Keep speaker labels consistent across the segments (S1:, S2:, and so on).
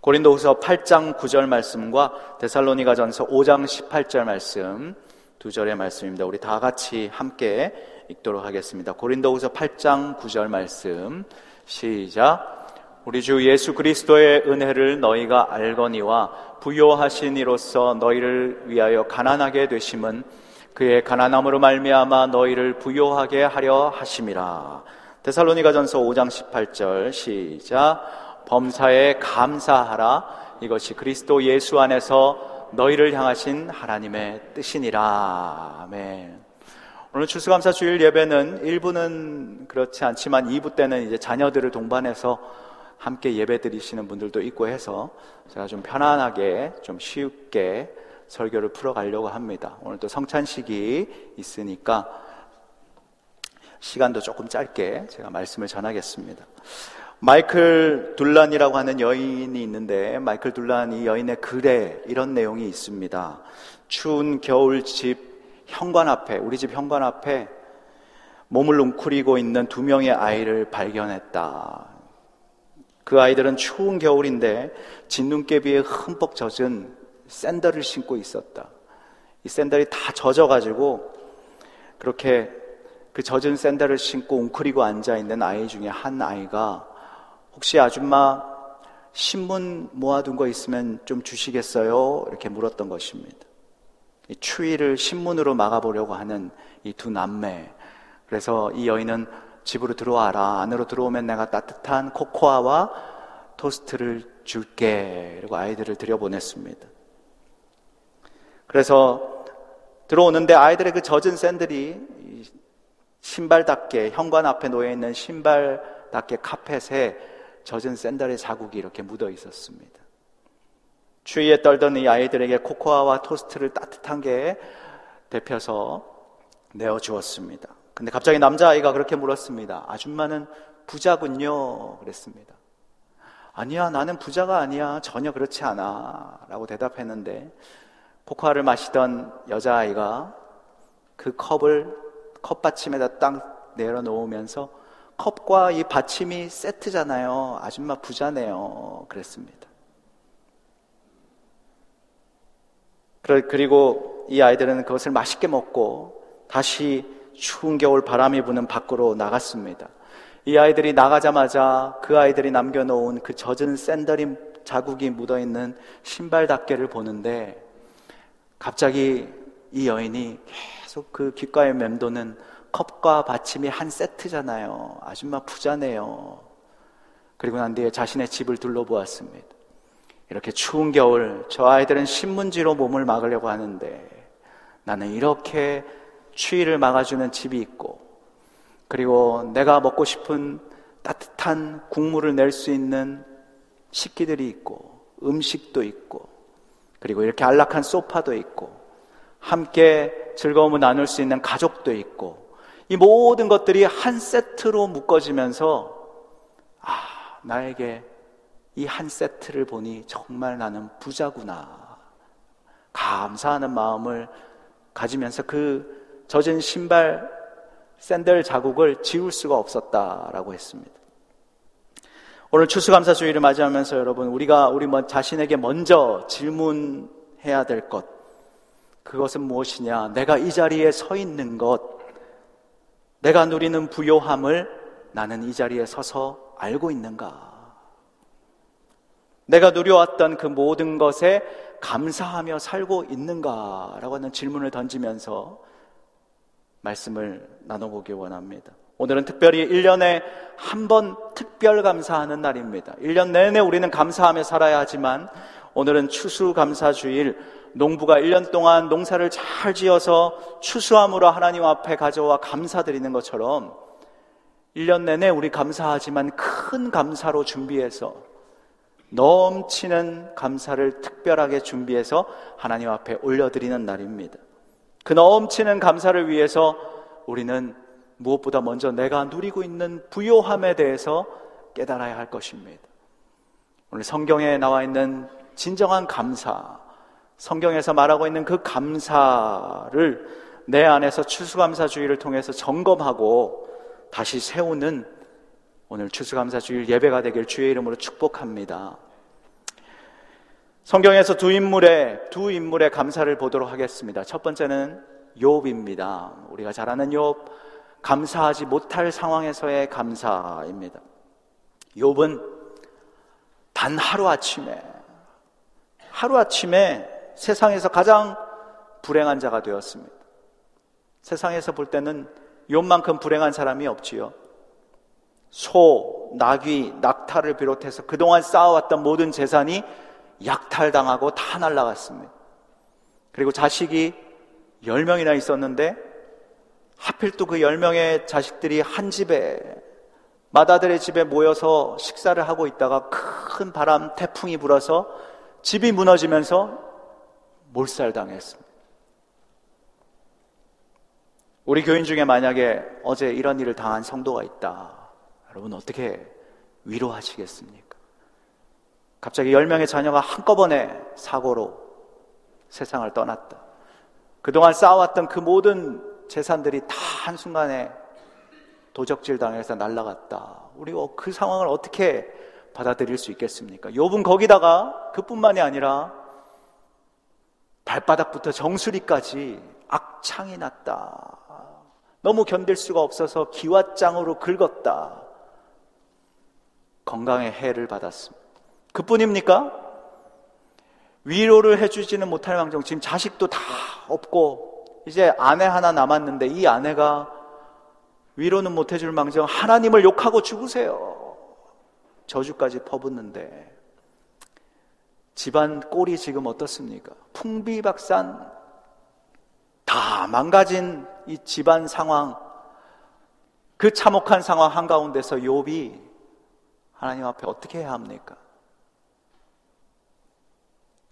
S1: 고린도후서 8장 9절 말씀과 데살로니가전서 5장 18절 말씀 두 절의 말씀입니다. 우리 다 같이 함께 읽도록 하겠습니다. 고린도후서 8장 9절 말씀 시작 우리 주 예수 그리스도의 은혜를 너희가 알거니와 부요하신 이로써 너희를 위하여 가난하게 되심은 그의 가난함으로 말미암아 너희를 부요하게 하려 하심이라. 데살로니가전서 5장 18절 시작 범사에 감사하라. 이것이 그리스도 예수 안에서 너희를 향하신 하나님의 뜻이니라. 아멘. 오늘 추수감사 주일 예배는 1부는 그렇지 않지만 2부 때는 이제 자녀들을 동반해서 함께 예배 드리시는 분들도 있고 해서 제가 좀 편안하게 좀 쉽게 설교를 풀어가려고 합니다. 오늘 또 성찬식이 있으니까 시간도 조금 짧게 제가 말씀을 전하겠습니다. 마이클 둘란이라고 하는 여인이 있는데 마이클 둘란 이 여인의 글에 이런 내용이 있습니다. 추운 겨울 집 현관 앞에 우리 집 현관 앞에 몸을 웅크리고 있는 두 명의 아이를 발견했다. 그 아이들은 추운 겨울인데 진눈깨비에 흠뻑 젖은 샌들을 신고 있었다. 이 샌들이 다 젖어가지고 그렇게 그 젖은 샌들을 신고 웅크리고 앉아 있는 아이 중에 한 아이가 혹시 아줌마 신문 모아둔 거 있으면 좀 주시겠어요? 이렇게 물었던 것입니다. 이 추위를 신문으로 막아보려고 하는 이 두 남매. 그래서 이 여인은 집으로 들어와라. 안으로 들어오면 내가 따뜻한 코코아와 토스트를 줄게. 그리고 아이들을 들여보냈습니다. 그래서 들어오는데 아이들의 그 젖은 샌들이 신발답게 현관 앞에 놓여 있는 신발답게 카펫에 젖은 샌들의 자국이 이렇게 묻어 있었습니다. 추위에 떨던 이 아이들에게 코코아와 토스트를 따뜻한 게 데펴서 내어 주었습니다. 근데 갑자기 남자아이가 그렇게 물었습니다. 아줌마는 부자군요. 그랬습니다. 아니야, 나는 부자가 아니야. 전혀 그렇지 않아. 라고 대답했는데, 코코아를 마시던 여자아이가 그 컵을 컵받침에다 딱 내려놓으면서 컵과 이 받침이 세트잖아요. 아줌마 부자네요. 그랬습니다. 그리고 이 아이들은 그것을 맛있게 먹고 다시 추운 겨울 바람이 부는 밖으로 나갔습니다. 이 아이들이 나가자마자 그 아이들이 남겨놓은 그 젖은 샌들이 자국이 묻어있는 신발 닦개를 보는데 갑자기 이 여인이 계속 그 귓가에 맴도는 컵과 받침이 한 세트잖아요. 아줌마 부자네요. 그리고 난 뒤에 자신의 집을 둘러보았습니다. 이렇게 추운 겨울 저 아이들은 신문지로 몸을 막으려고 하는데 나는 이렇게 추위를 막아주는 집이 있고 그리고 내가 먹고 싶은 따뜻한 국물을 낼 수 있는 식기들이 있고 음식도 있고 그리고 이렇게 안락한 소파도 있고 함께 즐거움을 나눌 수 있는 가족도 있고 이 모든 것들이 한 세트로 묶어지면서 아, 나에게 이 한 세트를 보니 정말 나는 부자구나. 감사하는 마음을 가지면서 그 젖은 신발 샌들 자국을 지울 수가 없었다라고 했습니다. 오늘 추수감사 주의를 맞이하면서 여러분 우리가 우리 뭐 자신에게 먼저 질문해야 될 것 그것은 무엇이냐? 내가 이 자리에 서 있는 것 내가 누리는 부요함을 나는 이 자리에 서서 알고 있는가? 내가 누려왔던 그 모든 것에 감사하며 살고 있는가? 라고 하는 질문을 던지면서 말씀을 나눠보기 원합니다. 오늘은 특별히 1년에 한 번 특별 감사하는 날입니다. 1년 내내 우리는 감사하며 살아야 하지만 오늘은 추수감사주일 농부가 1년 동안 농사를 잘 지어서 추수함으로 하나님 앞에 가져와 감사드리는 것처럼 1년 내내 우리 감사하지만 큰 감사로 준비해서 넘치는 감사를 특별하게 준비해서 하나님 앞에 올려드리는 날입니다. 그 넘치는 감사를 위해서 우리는 무엇보다 먼저 내가 누리고 있는 부요함에 대해서 깨달아야 할 것입니다. 오늘 성경에 나와 있는 진정한 감사, 성경에서 말하고 있는 그 감사를 내 안에서 추수감사주의를 통해서 점검하고 다시 세우는 오늘 추수감사주일 예배가 되길 주의 이름으로 축복합니다. 성경에서 두 인물의 두 인물의 감사를 보도록 하겠습니다. 첫 번째는 욥입니다. 우리가 잘 아는 욥 감사하지 못할 상황에서의 감사입니다. 욥은 단 하루 아침에 하루 아침에 세상에서 가장 불행한 자가 되었습니다. 세상에서 볼 때는 욥만큼 불행한 사람이 없지요. 소, 나귀, 낙타를 비롯해서 그동안 쌓아왔던 모든 재산이 약탈당하고 다 날라갔습니다. 그리고 자식이 10명이나 있었는데 하필 또 그 10명의 자식들이 한 집에 마다들의 집에 모여서 식사를 하고 있다가 큰 바람, 태풍이 불어서 집이 무너지면서 몰살당했습니다. 우리 교인 중에 만약에 어제 이런 일을 당한 성도가 있다. 여러분 어떻게 위로하시겠습니까? 갑자기 10명의 자녀가 한꺼번에 사고로 세상을 떠났다. 그동안 쌓아왔던 그 모든 재산들이 다 한순간에 도적질 당해서 날라갔다. 우리 그 상황을 어떻게 받아들일 수 있겠습니까? 욥은 거기다가 그뿐만이 아니라 발바닥부터 정수리까지 악창이 났다. 너무 견딜 수가 없어서 기왓장으로 긁었다. 건강에 해를 받았습니다. 그뿐입니까? 위로를 해주지는 못할 망정 지금 자식도 다 없고 이제 아내 하나 남았는데 이 아내가 위로는 못해줄 망정 하나님을 욕하고 죽으세요. 저주까지 퍼붓는데 집안 꼴이 지금 어떻습니까? 풍비박산 다 망가진 이 집안 상황 그 참혹한 상황 한가운데서 욥이 하나님 앞에 어떻게 해야 합니까?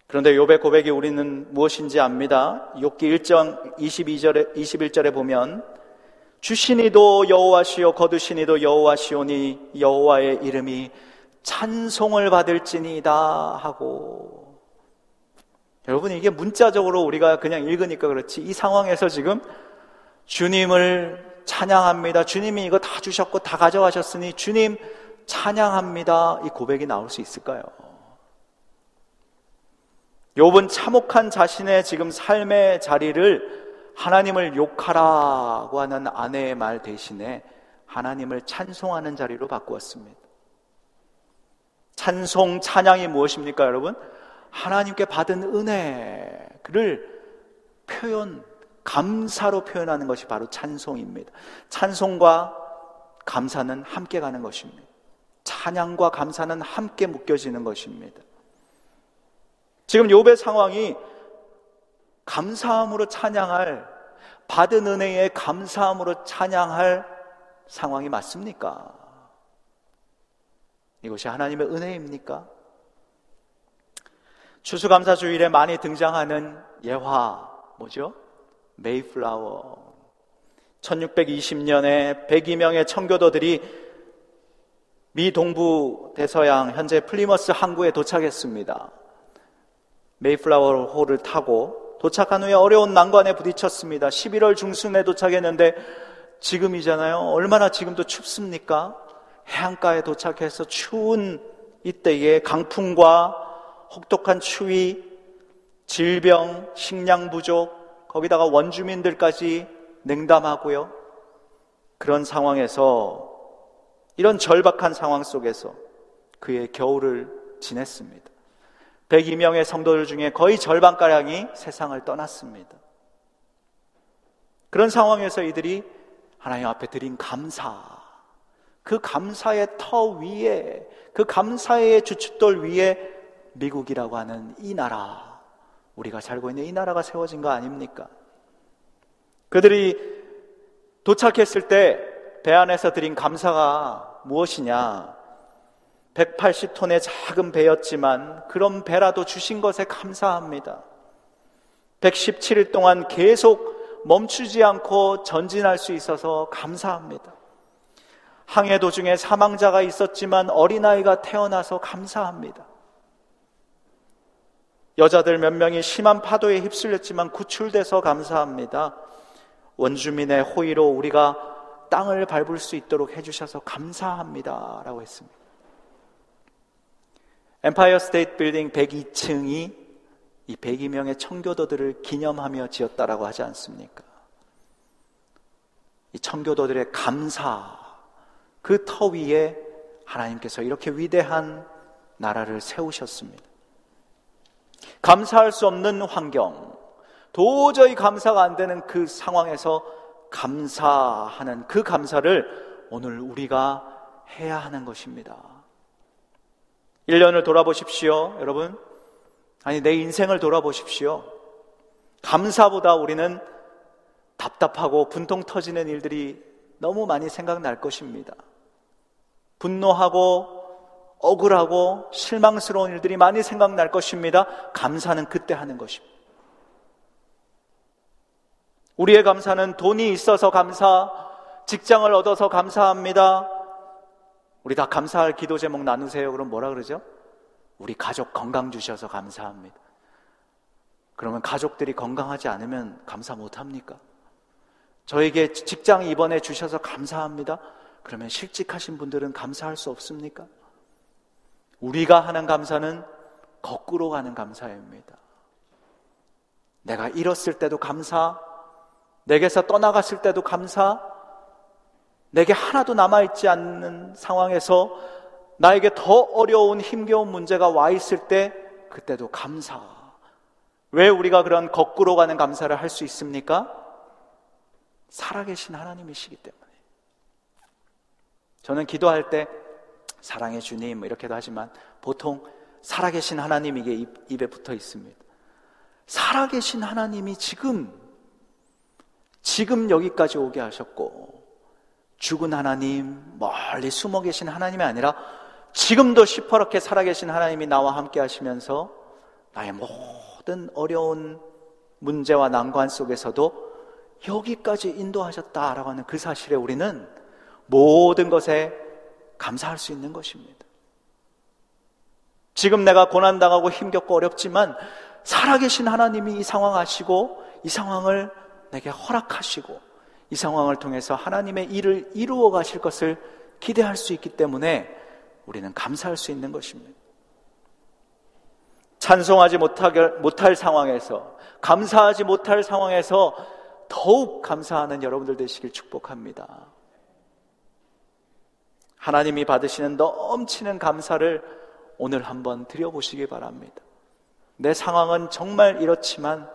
S1: 그런데 욥의 고백이 우리는 무엇인지 압니다. 욥기 1장 22절에 21절에 보면 주신이도 여호와시요 거두신이도 여호와시오니 여호와의 이름이 찬송을 받을지니이다 하고 여러분 이게 문자적으로 우리가 그냥 읽으니까 그렇지 이 상황에서 지금 주님을 찬양합니다. 주님이 이거 다 주셨고 다 가져가셨으니 주님 찬양합니다. 이 고백이 나올 수 있을까요? 욥은 참혹한 자신의 지금 삶의 자리를 하나님을 욕하라고 하는 아내의 말 대신에 하나님을 찬송하는 자리로 바꾸었습니다. 찬송, 찬양이 무엇입니까, 여러분? 하나님께 받은 은혜를 표현, 감사로 표현하는 것이 바로 찬송입니다. 찬송과 감사는 함께 가는 것입니다. 찬양과 감사는 함께 묶여지는 것입니다. 지금 욥의 상황이 감사함으로 찬양할 받은 은혜에 감사함으로 찬양할 상황이 맞습니까? 이것이 하나님의 은혜입니까? 추수감사 주일에 많이 등장하는 예화 뭐죠? 메이플라워 1620년에 102명의 청교도들이 미 동부 대서양 현재 플리머스 항구에 도착했습니다. 메이플라워 호를 타고 도착한 후에 어려운 난관에 부딪혔습니다. 11월 중순에 도착했는데 지금이잖아요. 얼마나 지금도 춥습니까? 해안가에 도착해서 추운 이때에 강풍과 혹독한 추위, 질병, 식량 부족, 거기다가 원주민들까지 냉담하고요. 그런 상황에서 이런 절박한 상황 속에서 그의 겨울을 지냈습니다. 102명의 성도들 중에 거의 절반가량이 세상을 떠났습니다. 그런 상황에서 이들이 하나님 앞에 드린 감사, 그 감사의 터 위에, 그 감사의 주춧돌 위에 미국이라고 하는 이 나라, 우리가 살고 있는 이 나라가 세워진 거 아닙니까? 그들이 도착했을 때 배 안에서 드린 감사가 무엇이냐? 180톤의 작은 배였지만 그런 배라도 주신 것에 감사합니다. 117일 동안 계속 멈추지 않고 전진할 수 있어서 감사합니다. 항해 도중에 사망자가 있었지만 어린아이가 태어나서 감사합니다. 여자들 몇 명이 심한 파도에 휩쓸렸지만 구출돼서 감사합니다. 원주민의 호의로 우리가 땅을 밟을 수 있도록 해주셔서 감사합니다. 라고 했습니다. 엠파이어 스테이트 빌딩 102층이 이 102명의 청교도들을 기념하며 지었다라고 하지 않습니까? 이 청교도들의 감사, 그 터 위에 하나님께서 이렇게 위대한 나라를 세우셨습니다. 감사할 수 없는 환경, 도저히 감사가 안 되는 그 상황에서 감사하는 그 감사를 오늘 우리가 해야 하는 것입니다. 1년을 돌아보십시오, 여러분. 아니, 내 인생을 돌아보십시오. 감사보다 우리는 답답하고 분통 터지는 일들이 너무 많이 생각날 것입니다. 분노하고 억울하고 실망스러운 일들이 많이 생각날 것입니다. 감사는 그때 하는 것입니다. 우리의 감사는 돈이 있어서 감사, 직장을 얻어서 감사합니다. 우리 다 감사할 기도 제목 나누세요. 그럼 뭐라 그러죠? 우리 가족 건강 주셔서 감사합니다. 그러면 가족들이 건강하지 않으면 감사 못 합니까? 저에게 직장 이번에 주셔서 감사합니다. 그러면 실직하신 분들은 감사할 수 없습니까? 우리가 하는 감사는 거꾸로 가는 감사입니다. 내가 잃었을 때도 감사, 내게서 떠나갔을 때도 감사, 내게 하나도 남아있지 않는 상황에서 나에게 더 어려운 힘겨운 문제가 와 있을 때 그때도 감사. 왜 우리가 그런 거꾸로 가는 감사를 할 수 있습니까? 살아계신 하나님이시기 때문에. 저는 기도할 때 사랑의 주님 이렇게도 하지만 보통 살아계신 하나님 이게 입, 에 붙어 있습니다. 살아계신 하나님이 지금 지금 여기까지 오게 하셨고 죽은 하나님 멀리 숨어 계신 하나님이 아니라 지금도 시퍼렇게 살아계신 하나님이 나와 함께 하시면서 나의 모든 어려운 문제와 난관 속에서도 여기까지 인도하셨다라고 하는 그 사실에 우리는 모든 것에 감사할 수 있는 것입니다. 지금 내가 고난당하고 힘겹고 어렵지만 살아계신 하나님이 이 상황 아시고 이 상황을 내게 허락하시고 이 상황을 통해서 하나님의 일을 이루어 가실 것을 기대할 수 있기 때문에 우리는 감사할 수 있는 것입니다. 찬송하지 못할 상황에서, 감사하지 못할 상황에서 더욱 감사하는 여러분들 되시길 축복합니다. 하나님이 받으시는 넘치는 감사를 오늘 한번 드려보시기 바랍니다. 내 상황은 정말 이렇지만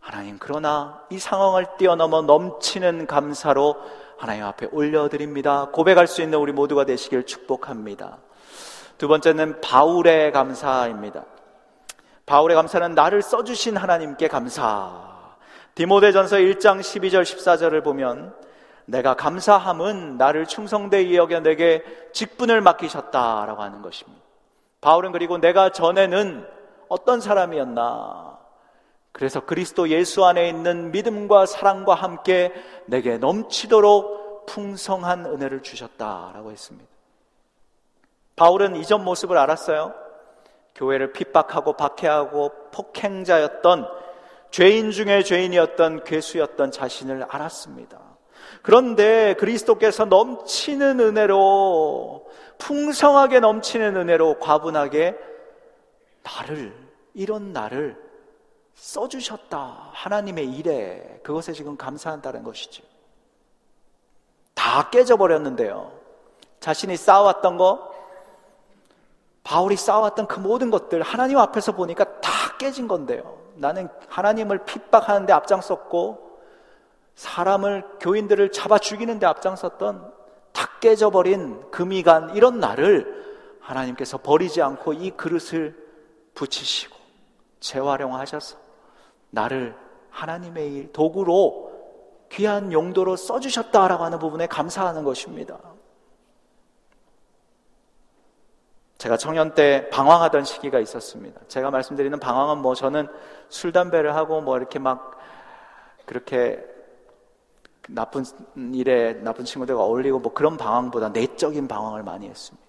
S1: 하나님, 그러나 이 상황을 뛰어넘어 넘치는 감사로 하나님 앞에 올려드립니다. 고백할 수 있는 우리 모두가 되시길 축복합니다. 두 번째는 바울의 감사입니다. 바울의 감사는 나를 써주신 하나님께 감사. 디모데전서 1장 12절 14절을 보면 내가 감사함은 나를 충성되이 여겨 내게 직분을 맡기셨다라고 하는 것입니다. 바울은 그리고 내가 전에는 어떤 사람이었나? 그래서 그리스도 예수 안에 있는 믿음과 사랑과 함께 내게 넘치도록 풍성한 은혜를 주셨다라고 했습니다. 바울은 이전 모습을 알았어요. 교회를 핍박하고 박해하고 폭행자였던 죄인 중에 죄인이었던 괴수였던 자신을 알았습니다. 그런데 그리스도께서 넘치는 은혜로 풍성하게 넘치는 은혜로 과분하게 나를 이런 나를 써주셨다. 하나님의 일에 그것에 지금 감사한다는 것이죠. 다 깨져버렸는데요. 자신이 쌓아왔던 거, 바울이 쌓아왔던 그 모든 것들 하나님 앞에서 보니까 다 깨진 건데요. 나는 하나님을 핍박하는데 앞장섰고 사람을 교인들을 잡아 죽이는데 앞장섰던 다 깨져버린 금이간 이런 나를 하나님께서 버리지 않고 이 그릇을 붙이시고 재활용하셔서 나를 하나님의 일 도구로 귀한 용도로 써주셨다라고 하는 부분에 감사하는 것입니다. 제가 청년 때 방황하던 시기가 있었습니다. 제가 말씀드리는 방황은 뭐 저는 술, 담배를 하고 뭐 이렇게 막 그렇게 나쁜 일에 나쁜 친구들과 어울리고 뭐 그런 방황보다 내적인 방황을 많이 했습니다.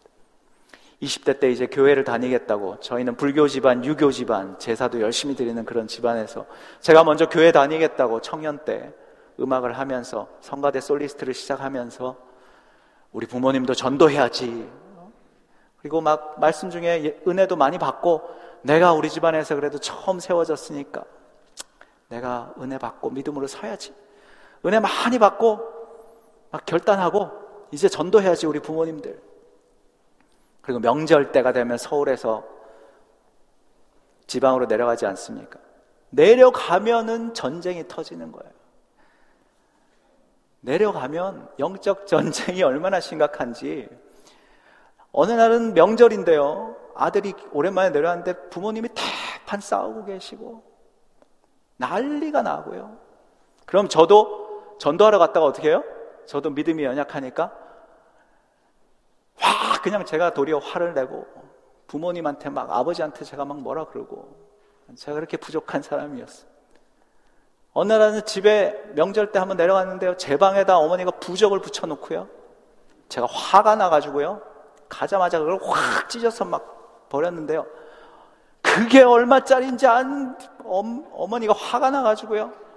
S1: 20대 때 이제 교회를 다니겠다고 저희는 불교 집안, 유교 집안, 제사도 열심히 드리는 그런 집안에서 제가 먼저 교회 다니겠다고 청년 때 음악을 하면서 성가대 솔리스트를 시작하면서 우리 부모님도 전도해야지. 그리고 막 말씀 중에 예, 은혜도 많이 받고 내가 우리 집안에서 그래도 처음 세워졌으니까 내가 은혜 받고 믿음으로 서야지. 은혜 많이 받고 막 결단하고 이제 전도해야지 우리 부모님들. 그리고 명절 때가 되면 서울에서 지방으로 내려가지 않습니까? 내려가면은 전쟁이 터지는 거예요. 내려가면 영적 전쟁이 얼마나 심각한지 어느 날은 명절인데요. 아들이 오랜만에 내려왔는데 부모님이 대판 싸우고 계시고 난리가 나고요. 그럼 저도 전도하러 갔다가 어떻게 해요? 저도 믿음이 연약하니까 화 그냥 제가 도리어 화를 내고 부모님한테 막 아버지한테 제가 막 뭐라 그러고 제가 그렇게 부족한 사람이었어요. 어느 날은 집에 명절 때 한번 내려갔는데요. 제 방에다 어머니가 부적을 붙여놓고요. 제가 화가 나가지고요. 가자마자 그걸 확 찢어서 막 버렸는데요. 그게 얼마짜리인지 안, 어머니가 화가 나가지고요.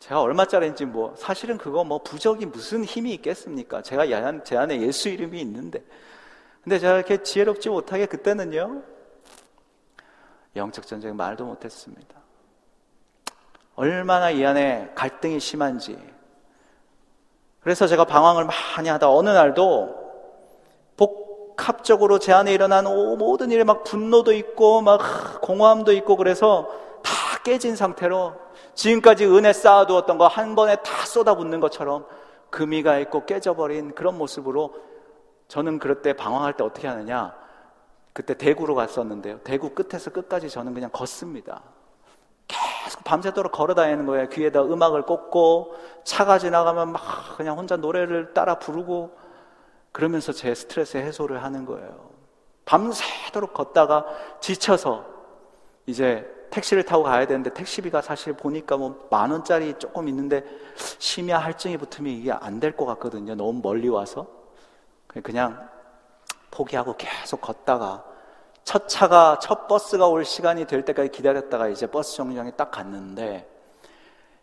S1: 제가 얼마짜리인지 뭐, 사실은 그거 뭐 부적이 무슨 힘이 있겠습니까? 제가 제 안에 예수 이름이 있는데. 근데 제가 이렇게 지혜롭지 못하게 그때는요, 영적 전쟁 말도 못했습니다. 얼마나 이 안에 갈등이 심한지. 그래서 제가 방황을 많이 하다 어느 날도 복합적으로 제 안에 일어난 모든 일에 막 분노도 있고 막 공허함도 있고 그래서 다 깨진 상태로 지금까지 은혜 쌓아두었던 거 한 번에 다 쏟아붓는 것처럼 금이 가 있고 깨져버린 그런 모습으로 저는 그럴 때 방황할 때 어떻게 하느냐 그때 대구로 갔었는데요 대구 끝에서 끝까지 저는 그냥 걷습니다 계속 밤새도록 걸어 다니는 거예요. 귀에다 음악을 꽂고 차가 지나가면 막 그냥 혼자 노래를 따라 부르고 그러면서 제 스트레스 해소를 하는 거예요. 밤새도록 걷다가 지쳐서 이제 택시를 타고 가야 되는데 택시비가 사실 보니까 뭐 만 원짜리 조금 있는데 심야 할증이 붙으면 이게 안 될 것 같거든요. 너무 멀리 와서. 그냥 포기하고 계속 걷다가 첫 차가, 첫 버스가 올 시간이 될 때까지 기다렸다가 이제 버스 정류장에 딱 갔는데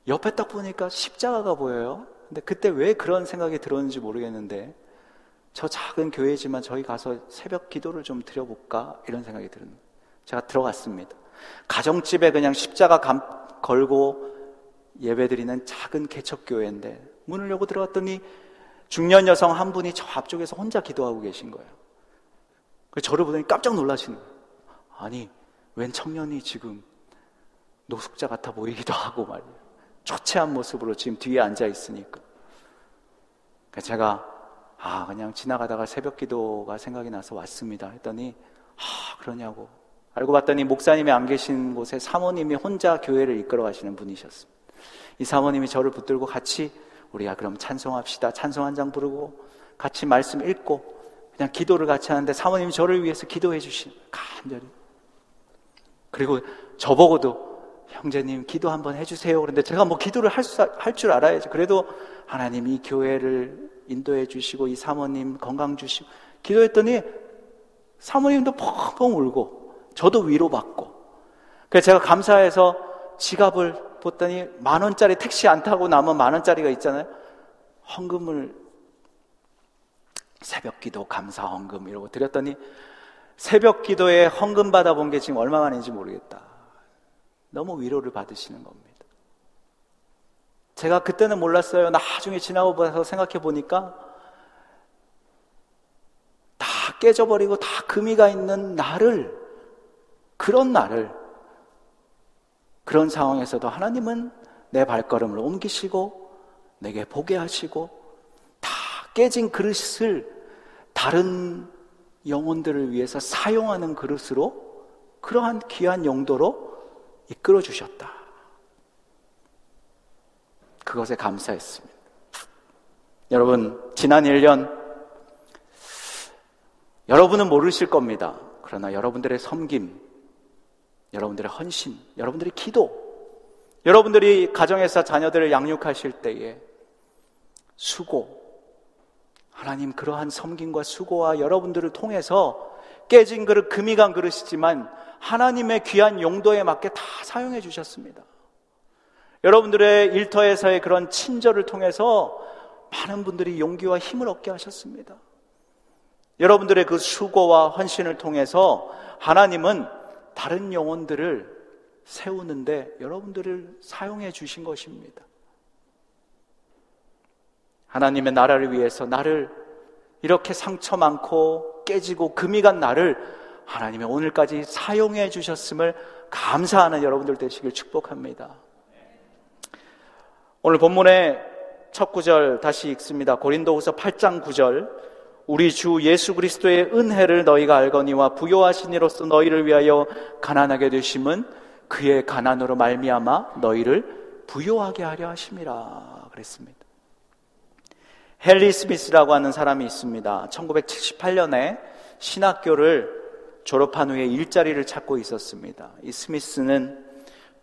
S1: 옆에 딱 보니까 십자가가 보여요. 근데 그때 왜 그런 생각이 들었는지 모르겠는데 저 작은 교회지만 저희 가서 새벽 기도를 좀 드려볼까? 이런 생각이 드는 제가 들어갔습니다. 가정집에 그냥 십자가 감, 걸고 예배드리는 작은 개척교회인데 문을 열고 들어갔더니 중년 여성 한 분이 저 앞쪽에서 혼자 기도하고 계신 거예요. 저를 보더니 깜짝 놀라시는 거예요. 아니, 웬 청년이 지금 노숙자 같아 보이기도 하고 말이에요. 초췌한 모습으로 지금 뒤에 앉아 있으니까. 제가, 아, 그냥 지나가다가 새벽 기도가 생각이 나서 왔습니다. 했더니, 아, 그러냐고. 알고 봤더니 목사님이 안 계신 곳에 사모님이 혼자 교회를 이끌어 가시는 분이셨습니다. 이 사모님이 저를 붙들고 같이 우리가 그럼 찬송합시다. 찬송 한 장 부르고 같이 말씀 읽고 그냥 기도를 같이 하는데 사모님이 저를 위해서 기도해 주신 간절히. 그리고 저보고도 형제님 기도 한번 해주세요. 그런데 제가 뭐 기도를 할 줄 알아야죠. 그래도 하나님 이 교회를 인도해 주시고 이 사모님 건강 주시고 기도했더니 사모님도 펑펑 울고 저도 위로받고 그래서 제가 감사해서 지갑을 봤더니 만 원짜리 택시 안 타고 남은 만 원짜리가 있잖아요. 헌금을 새벽 기도, 감사, 헌금 이러고 드렸더니 새벽 기도에 헌금 받아본 게 지금 얼마 만인지 모르겠다. 너무 위로를 받으시는 겁니다. 제가 그때는 몰랐어요. 나중에 지나고 봐서 생각해 보니까 다 깨져버리고 다 금이가 있는 나를, 그런 나를, 그런 상황에서도 하나님은 내 발걸음을 옮기시고, 내게 보게 하시고, 깨진 그릇을 다른 영혼들을 위해서 사용하는 그릇으로 그러한 귀한 용도로 이끌어 주셨다. 그것에 감사했습니다. 여러분, 지난 1년 여러분은 모르실 겁니다. 그러나 여러분들의 섬김, 여러분들의 헌신, 여러분들의 기도, 여러분들이 가정에서 자녀들을 양육하실 때에 수고, 하나님 그러한 섬김과 수고와 여러분들을 통해서 깨진 그릇, 금이 간 그릇이지만 하나님의 귀한 용도에 맞게 다 사용해 주셨습니다. 여러분들의 일터에서의 그런 친절을 통해서 많은 분들이 용기와 힘을 얻게 하셨습니다. 여러분들의 그 수고와 헌신을 통해서 하나님은 다른 영혼들을 세우는데 여러분들을 사용해 주신 것입니다. 하나님의 나라를 위해서 나를 이렇게 상처 많고 깨지고 금이 간 나를 하나님의 오늘까지 사용해 주셨음을 감사하는 여러분들 되시길 축복합니다. 오늘 본문의 첫 구절 다시 읽습니다. 고린도후서 8장 9절. 우리 주 예수 그리스도의 은혜를 너희가 알거니와 부요하신 이로서 너희를 위하여 가난하게 되심은 그의 가난으로 말미암아 너희를 부요하게 하려 하심이라 그랬습니다. 헨리 스미스라고 하는 사람이 있습니다. 1978년에 신학교를 졸업한 후에 일자리를 찾고 있었습니다. 이 스미스는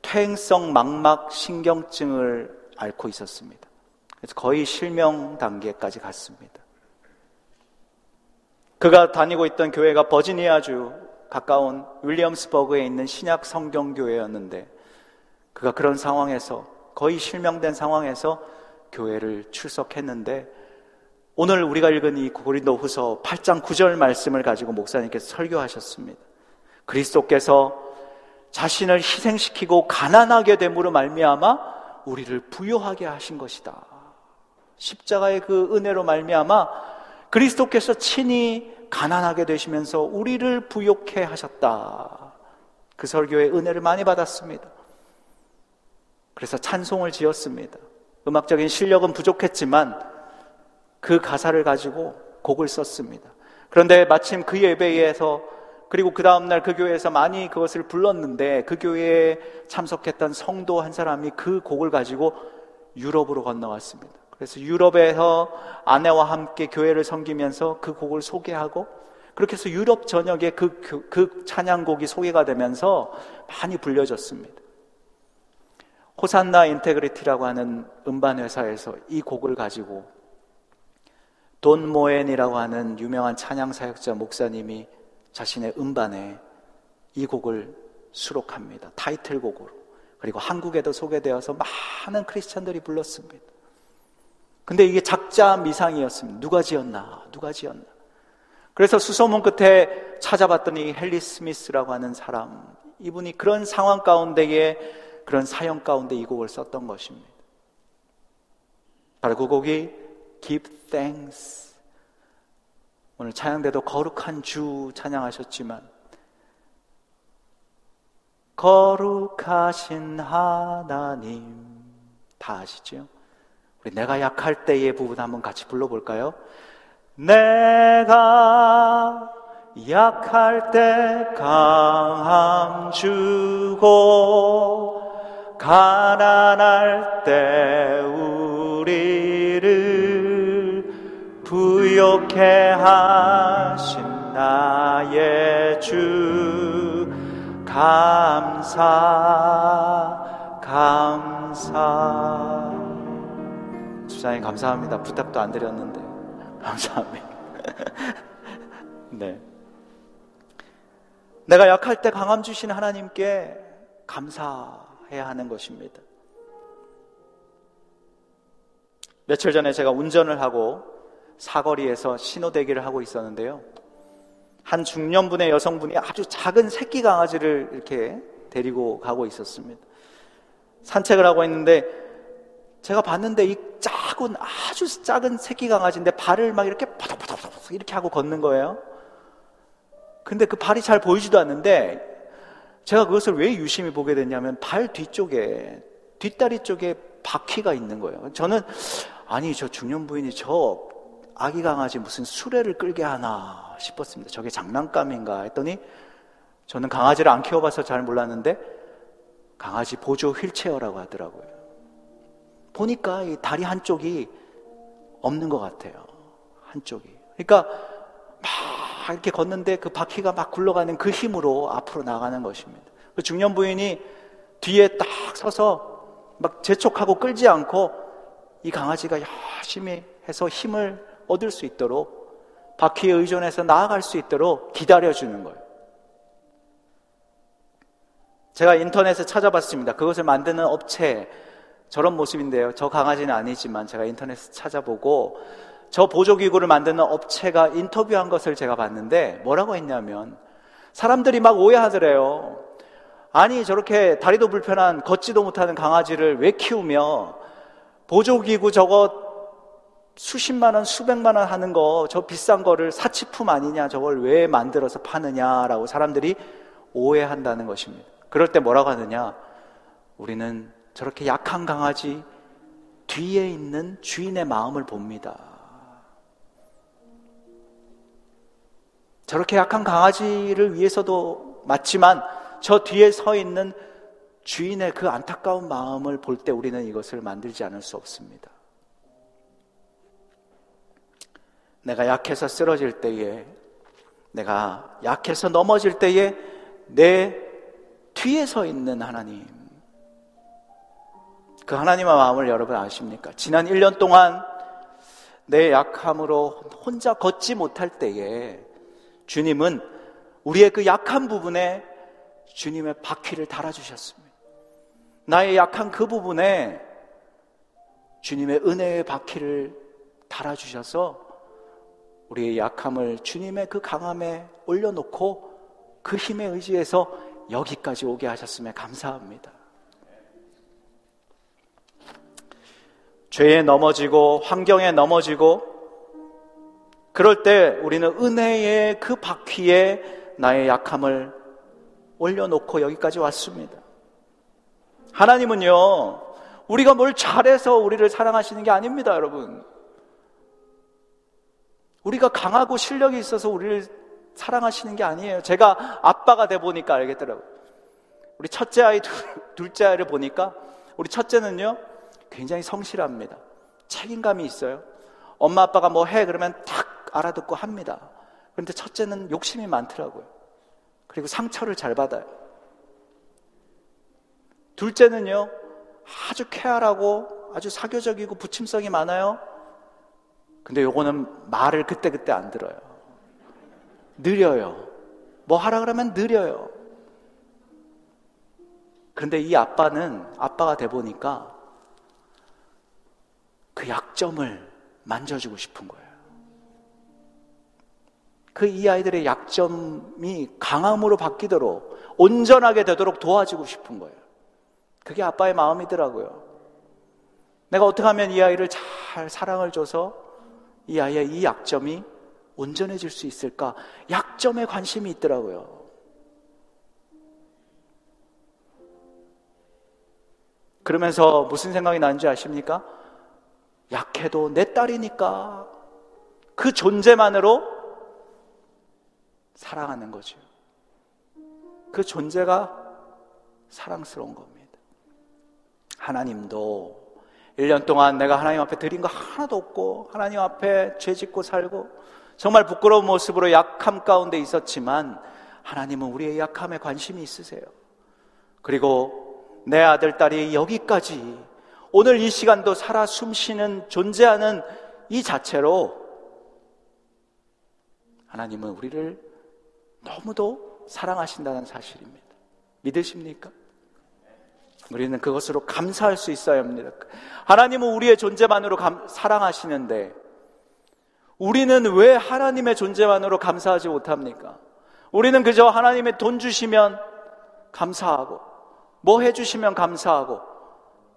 S1: 퇴행성 망막 신경증을 앓고 있었습니다. 그래서 거의 실명 단계까지 갔습니다. 그가 다니고 있던 교회가 버지니아주 가까운 윌리엄스버그에 있는 신약 성경교회였는데 그가 그런 상황에서 거의 실명된 상황에서 교회를 출석했는데 오늘 우리가 읽은 이 고린도 후서 8장 9절 말씀을 가지고 목사님께서 설교하셨습니다. 그리스도께서 자신을 희생시키고 가난하게 됨으로 말미암아 우리를 부요하게 하신 것이다. 십자가의 그 은혜로 말미암아 그리스도께서 친히 가난하게 되시면서 우리를 부욕해 하셨다. 그 설교의 은혜를 많이 받았습니다. 그래서 찬송을 지었습니다. 음악적인 실력은 부족했지만 그 가사를 가지고 곡을 썼습니다. 그런데 마침 그 예배에서 그리고 그 다음날 그 교회에서 많이 그것을 불렀는데 그 교회에 참석했던 성도 한 사람이 그 곡을 가지고 유럽으로 건너왔습니다. 그래서 유럽에서 아내와 함께 교회를 섬기면서 그 곡을 소개하고 그렇게 해서 유럽 전역에 그, 그, 그 찬양곡이 소개가 되면서 많이 불려졌습니다. 호산나 인테그리티라고 하는 음반 회사에서 이 곡을 가지고 돈 모엔이라고 하는 유명한 찬양 사역자 목사님이 자신의 음반에 이 곡을 수록합니다. 타이틀곡으로. 그리고 한국에도 소개되어서 많은 크리스찬들이 불렀습니다. 근데 이게 작자 미상이었습니다. 누가 지었나? 누가 지었나? 그래서 수소문 끝에 찾아봤더니 헨리 스미스라고 하는 사람, 이분이 그런 상황 가운데에 그런 사형 가운데 이 곡을 썼던 것입니다. 바로 그 곡이 Give thanks. 오늘 찬양대도 거룩한 주 찬양하셨지만 거룩하신 하나님 다 아시죠? 우리 내가 약할 때의 부분 한번 같이 불러볼까요? 내가 약할 때 강함 주고 가난할 때 우리를 부욕해 하신 나의 주 감사 감사 주장님 감사합니다. 부탁도 안 드렸는데. 감사합니다. 네. 내가 약할 때 강함 주신 하나님께 감사해야 하는 것입니다. 며칠 전에 제가 운전을 하고 사거리에서 신호대기를 하고 있었는데요. 한 중년분의 여성분이 아주 작은 새끼 강아지를 이렇게 데리고 가고 있었습니다. 산책을 하고 있는데 제가 봤는데 이 작은 아주 작은 새끼 강아지인데 발을 막 이렇게 바닥바닥바닥 이렇게 하고 걷는 거예요. 근데 그 발이 잘 보이지도 않는데 제가 그것을 왜 유심히 보게 됐냐면 발 뒤쪽에 뒷다리 쪽에 바퀴가 있는 거예요. 저는 아니 저 중년 부인이 저 아기 강아지 무슨 수레를 끌게 하나 싶었습니다. 저게 장난감인가 했더니 저는 강아지를 안 키워봐서 잘 몰랐는데 강아지 보조 휠체어라고 하더라고요. 보니까 이 다리 한쪽이 없는 것 같아요. 한쪽이. 그러니까 막 이렇게 걷는데 그 바퀴가 막 굴러가는 그 힘으로 앞으로 나가는 것입니다. 그 중년 부인이 뒤에 딱 서서 막 재촉하고 끌지 않고 이 강아지가 열심히 해서 힘을 얻을 수 있도록 바퀴에 의존해서 나아갈 수 있도록 기다려주는 거예요. 제가 인터넷에 찾아봤습니다. 그것을 만드는 업체 저런 모습인데요. 저 강아지는 아니지만 제가 인터넷에 찾아보고 저 보조기구를 만드는 업체가 인터뷰한 것을 제가 봤는데 뭐라고 했냐면 사람들이 막 오해하더래요. 아니 저렇게 다리도 불편한 걷지도 못하는 강아지를 왜 키우며 보조기구 저거 수십만 원, 수백만 원 하는 거, 저 비싼 거를 사치품 아니냐, 저걸 왜 만들어서 파느냐라고 사람들이 오해한다는 것입니다. 그럴 때 뭐라고 하느냐? 우리는 저렇게 약한 강아지 뒤에 있는 주인의 마음을 봅니다. 저렇게 약한 강아지를 위해서도 맞지만 저 뒤에 서 있는 주인의 그 안타까운 마음을 볼 때 우리는 이것을 만들지 않을 수 없습니다. 내가 약해서 쓰러질 때에, 내가 약해서 넘어질 때에 내 뒤에 서 있는 하나님. 그 하나님의 마음을 여러분 아십니까? 지난 1년 동안 내 약함으로 혼자 걷지 못할 때에 주님은 우리의 그 약한 부분에 주님의 바퀴를 달아주셨습니다. 나의 약한 그 부분에 주님의 은혜의 바퀴를 달아주셔서 우리의 약함을 주님의 그 강함에 올려놓고 그 힘에 의지해서 여기까지 오게 하셨음에 감사합니다. 죄에 넘어지고 환경에 넘어지고 그럴 때 우리는 은혜의 그 바퀴에 나의 약함을 올려놓고 여기까지 왔습니다. 하나님은요, 우리가 뭘 잘해서 우리를 사랑하시는 게 아닙니다, 여러분. 우리가 강하고 실력이 있어서 우리를 사랑하시는 게 아니에요. 제가 아빠가 돼 보니까 알겠더라고요. 우리 첫째 아이, 둘, 째 아이를 보니까 우리 첫째는요, 굉장히 성실합니다. 책임감이 있어요. 엄마 아빠가 뭐 해 그러면 탁 알아듣고 합니다. 그런데 첫째는 욕심이 많더라고요. 그리고 상처를 잘 받아요. 둘째는요, 아주 쾌활하고 아주 사교적이고 부침성이 많아요. 근데 요거는 말을 그때그때 안 들어요. 느려요. 뭐 하라 그러면 느려요. 그런데 이 아빠는 아빠가 돼 보니까 그 약점을 만져주고 싶은 거예요. 그 이 아이들의 약점이 강함으로 바뀌도록 온전하게 되도록 도와주고 싶은 거예요. 그게 아빠의 마음이더라고요. 내가 어떻게 하면 이 아이를 잘 사랑을 줘서 이 아이의 이 약점이 온전해질 수 있을까? 약점에 관심이 있더라고요. 그러면서 무슨 생각이 나는지 아십니까? 약해도 내 딸이니까 그 존재만으로 사랑하는 거죠. 그 존재가 사랑스러운 겁니다. 하나님도 1년 동안 내가 하나님 앞에 드린 거 하나도 없고 하나님 앞에 죄 짓고 살고 정말 부끄러운 모습으로 약함 가운데 있었지만 하나님은 우리의 약함에 관심이 있으세요. 그리고 내 아들, 딸이 여기까지 오늘 이 시간도 살아 숨쉬는 존재하는 이 자체로 하나님은 우리를 너무도 사랑하신다는 사실입니다. 믿으십니까? 우리는 그것으로 감사할 수 있어야 합니다. 하나님은 우리의 존재만으로 감, 사랑하시는데 우리는 왜 하나님의 존재만으로 감사하지 못합니까? 우리는 그저 하나님의 돈 주시면 감사하고 뭐 해주시면 감사하고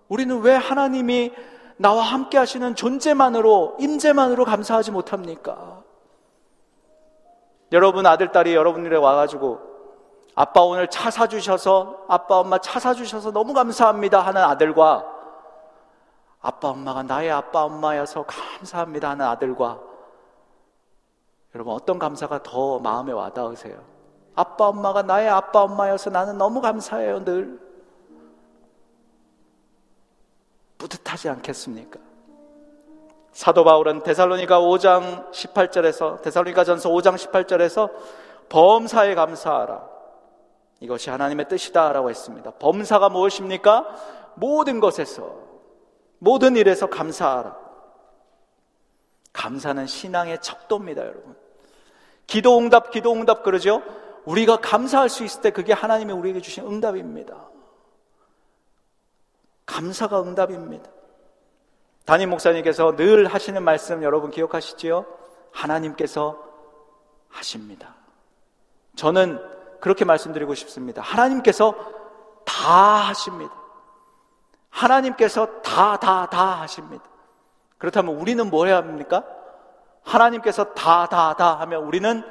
S1: 우리는 왜 하나님이 나와 함께 하시는 존재만으로 임재만으로 감사하지 못합니까? 여러분 아들 딸이 여러분들에 와가지고 아빠 오늘 차 사주셔서, 아빠 엄마 차 사주셔서 너무 감사합니다 하는 아들과 아빠 엄마가 나의 아빠 엄마여서 감사합니다 하는 아들과 여러분 어떤 감사가 더 마음에 와닿으세요? 아빠 엄마가 나의 아빠 엄마여서 나는 너무 감사해요 늘 뿌듯하지 않겠습니까? 사도 바울은 데살로니가 5장 18절에서 데살로니가 전서 5장 18절에서 범사에 감사하라 이것이 하나님의 뜻이다라고 했습니다. 범사가 무엇입니까? 모든 것에서, 모든 일에서 감사하라. 감사는 신앙의 척도입니다, 여러분. 기도 응답, 기도 응답 그러죠? 우리가 감사할 수 있을 때 그게 하나님이 우리에게 주신 응답입니다. 감사가 응답입니다. 담임 목사님께서 늘 하시는 말씀 여러분 기억하시지요? 하나님께서 하십니다. 저는 그렇게 말씀드리고 싶습니다. 하나님께서 다 하십니다. 하나님께서 다, 다, 다 하십니다. 그렇다면 우리는 뭐 해야 합니까? 하나님께서 다, 다, 다 하면 우리는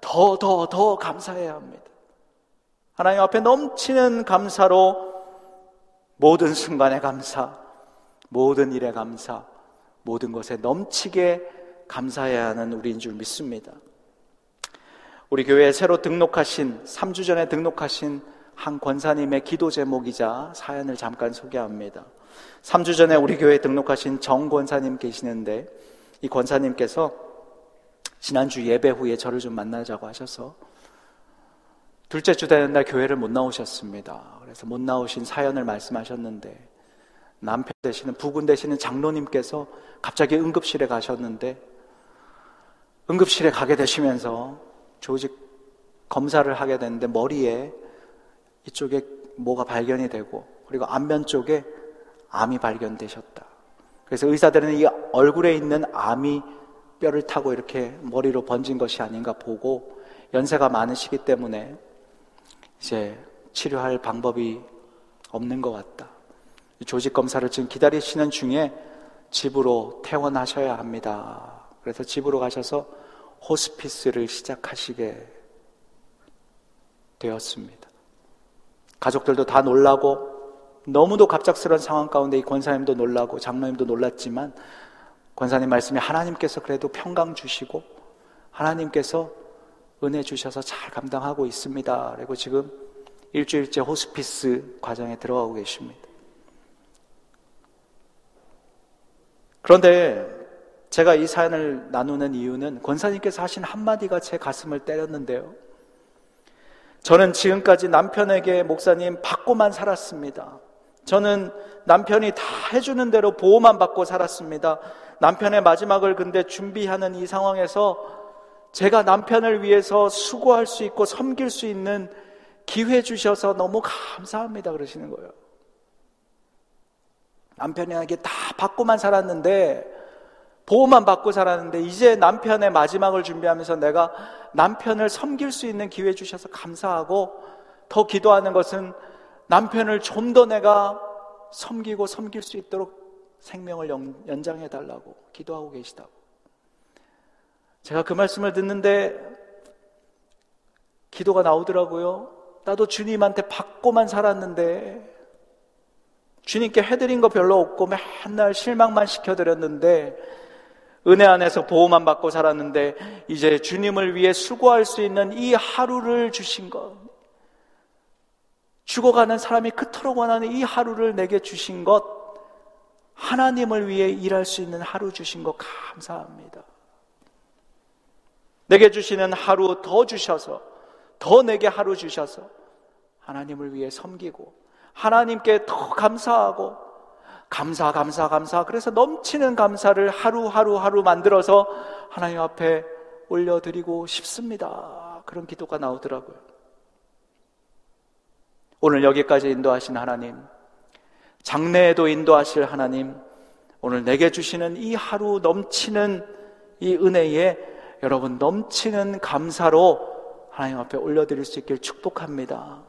S1: 더, 더, 더 감사해야 합니다. 하나님 앞에 넘치는 감사로 모든 순간에 감사, 모든 일에 감사, 모든 것에 넘치게 감사해야 하는 우리인 줄 믿습니다. 우리 교회에 새로 등록하신, 3주 전에 등록하신 한 권사님의 기도 제목이자 사연을 잠깐 소개합니다. 3주 전에 우리 교회에 등록하신 정 권사님 계시는데 이 권사님께서 지난주 예배 후에 저를 좀 만나자고 하셔서 둘째 주 되는 날 교회를 못 나오셨습니다. 그래서 못 나오신 사연을 말씀하셨는데 남편 되시는 부군 되시는 장로님께서 갑자기 응급실에 가셨는데 응급실에 가게 되시면서 조직 검사를 하게 됐는데 머리에 이쪽에 뭐가 발견이 되고 그리고 안면 쪽에 암이 발견되셨다. 그래서 의사들은 이 얼굴에 있는 암이 뼈를 타고 이렇게 머리로 번진 것이 아닌가 보고 연세가 많으시기 때문에 이제 치료할 방법이 없는 것 같다. 조직 검사를 지금 기다리시는 중에 집으로 퇴원하셔야 합니다. 그래서 집으로 가셔서 호스피스를 시작하시게 되었습니다. 가족들도 다 놀라고 너무도 갑작스러운 상황 가운데 이 권사님도 놀라고 장로님도 놀랐지만 권사님 말씀이 하나님께서 그래도 평강 주시고 하나님께서 은혜 주셔서 잘 감당하고 있습니다. 그리고 지금 일주일째 호스피스 과정에 들어가고 계십니다. 그런데 제가 이 사연을 나누는 이유는 권사님께서 하신 한마디가 제 가슴을 때렸는데요. 저는 지금까지 남편에게 목사님 받고만 살았습니다. 저는 남편이 다 해주는 대로 보호만 받고 살았습니다. 남편의 마지막을 근데 준비하는 이 상황에서 제가 남편을 위해서 수고할 수 있고 섬길 수 있는 기회 주셔서 너무 감사합니다. 그러시는 거예요. 남편에게 다 받고만 살았는데, 보호만 받고 살았는데, 이제 남편의 마지막을 준비하면서 내가 남편을 섬길 수 있는 기회 주셔서 감사하고, 더 기도하는 것은 남편을 좀 더 내가 섬기고 섬길 수 있도록 생명을 연장해 달라고 기도하고 계시다고. 제가 그 말씀을 듣는데 기도가 나오더라고요. 나도 주님한테 받고만 살았는데 주님께 해드린 거 별로 없고 맨날 실망만 시켜드렸는데 은혜 안에서 보호만 받고 살았는데 이제 주님을 위해 수고할 수 있는 이 하루를 주신 것 죽어가는 사람이 그토록 원하는 이 하루를 내게 주신 것 하나님을 위해 일할 수 있는 하루 주신 것 감사합니다. 내게 주시는 하루 더 주셔서 더 내게 하루 주셔서 하나님을 위해 섬기고 하나님께 더 감사하고 감사 감사 감사 그래서 넘치는 감사를 하루하루 하루 만들어서 하나님 앞에 올려드리고 싶습니다. 그런 기도가 나오더라고요. 오늘 여기까지 인도하신 하나님, 장래에도 인도하실 하나님, 오늘 내게 주시는 이 하루 넘치는 이 은혜에 여러분 넘치는 감사로 하나님 앞에 올려드릴 수 있길 축복합니다.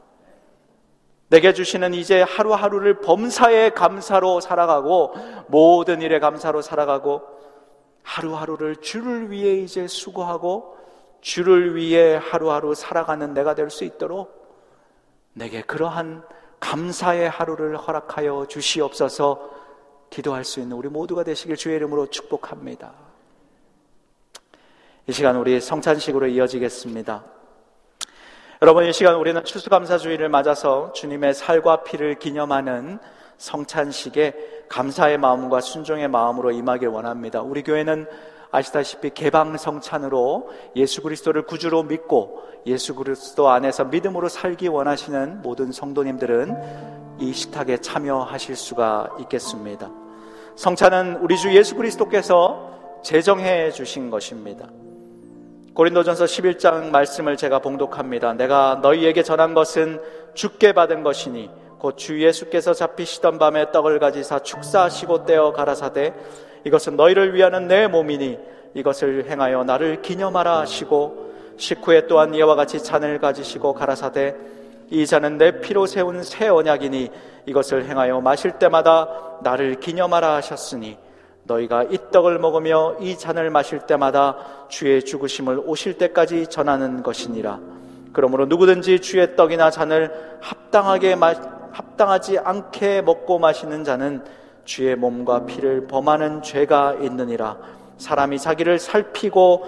S1: 내게 주시는 이제 하루하루를 범사의 감사로 살아가고 모든 일에 감사로 살아가고 하루하루를 주를 위해 이제 수고하고 주를 위해 하루하루 살아가는 내가 될 수 있도록 내게 그러한 감사의 하루를 허락하여 주시옵소서 기도할 수 있는 우리 모두가 되시길 주의 이름으로 축복합니다. 이 시간 우리 성찬식으로 이어지겠습니다. 여러분, 이 시간 우리는 추수감사주의를 맞아서 주님의 살과 피를 기념하는 성찬식에 감사의 마음과 순종의 마음으로 임하길 원합니다. 우리 교회는 아시다시피 개방 성찬으로 예수 그리스도를 구주로 믿고 예수 그리스도 안에서 믿음으로 살기 원하시는 모든 성도님들은 이 식탁에 참여하실 수가 있겠습니다. 성찬은 우리 주 예수 그리스도께서 제정해 주신 것입니다. 고린도전서 11장 말씀을 제가 봉독합니다. 내가 너희에게 전한 것은 죽게 받은 것이니 곧 주 예수께서 잡히시던 밤에 떡을 가지사 축사하시고 떼어 가라사대 이것은 너희를 위하는 내 몸이니 이것을 행하여 나를 기념하라 하시고 식후에 또한 이와 같이 잔을 가지시고 가라사대 이 잔은 내 피로 세운 새 언약이니 이것을 행하여 마실 때마다 나를 기념하라 하셨으니 너희가 이 떡을 먹으며 이 잔을 마실 때마다 주의 죽으심을 오실 때까지 전하는 것이니라. 그러므로 누구든지 주의 떡이나 잔을 합당하게 마, 합당하지 않게 먹고 마시는 자는 주의 몸과 피를 범하는 죄가 있느니라. 사람이 자기를 살피고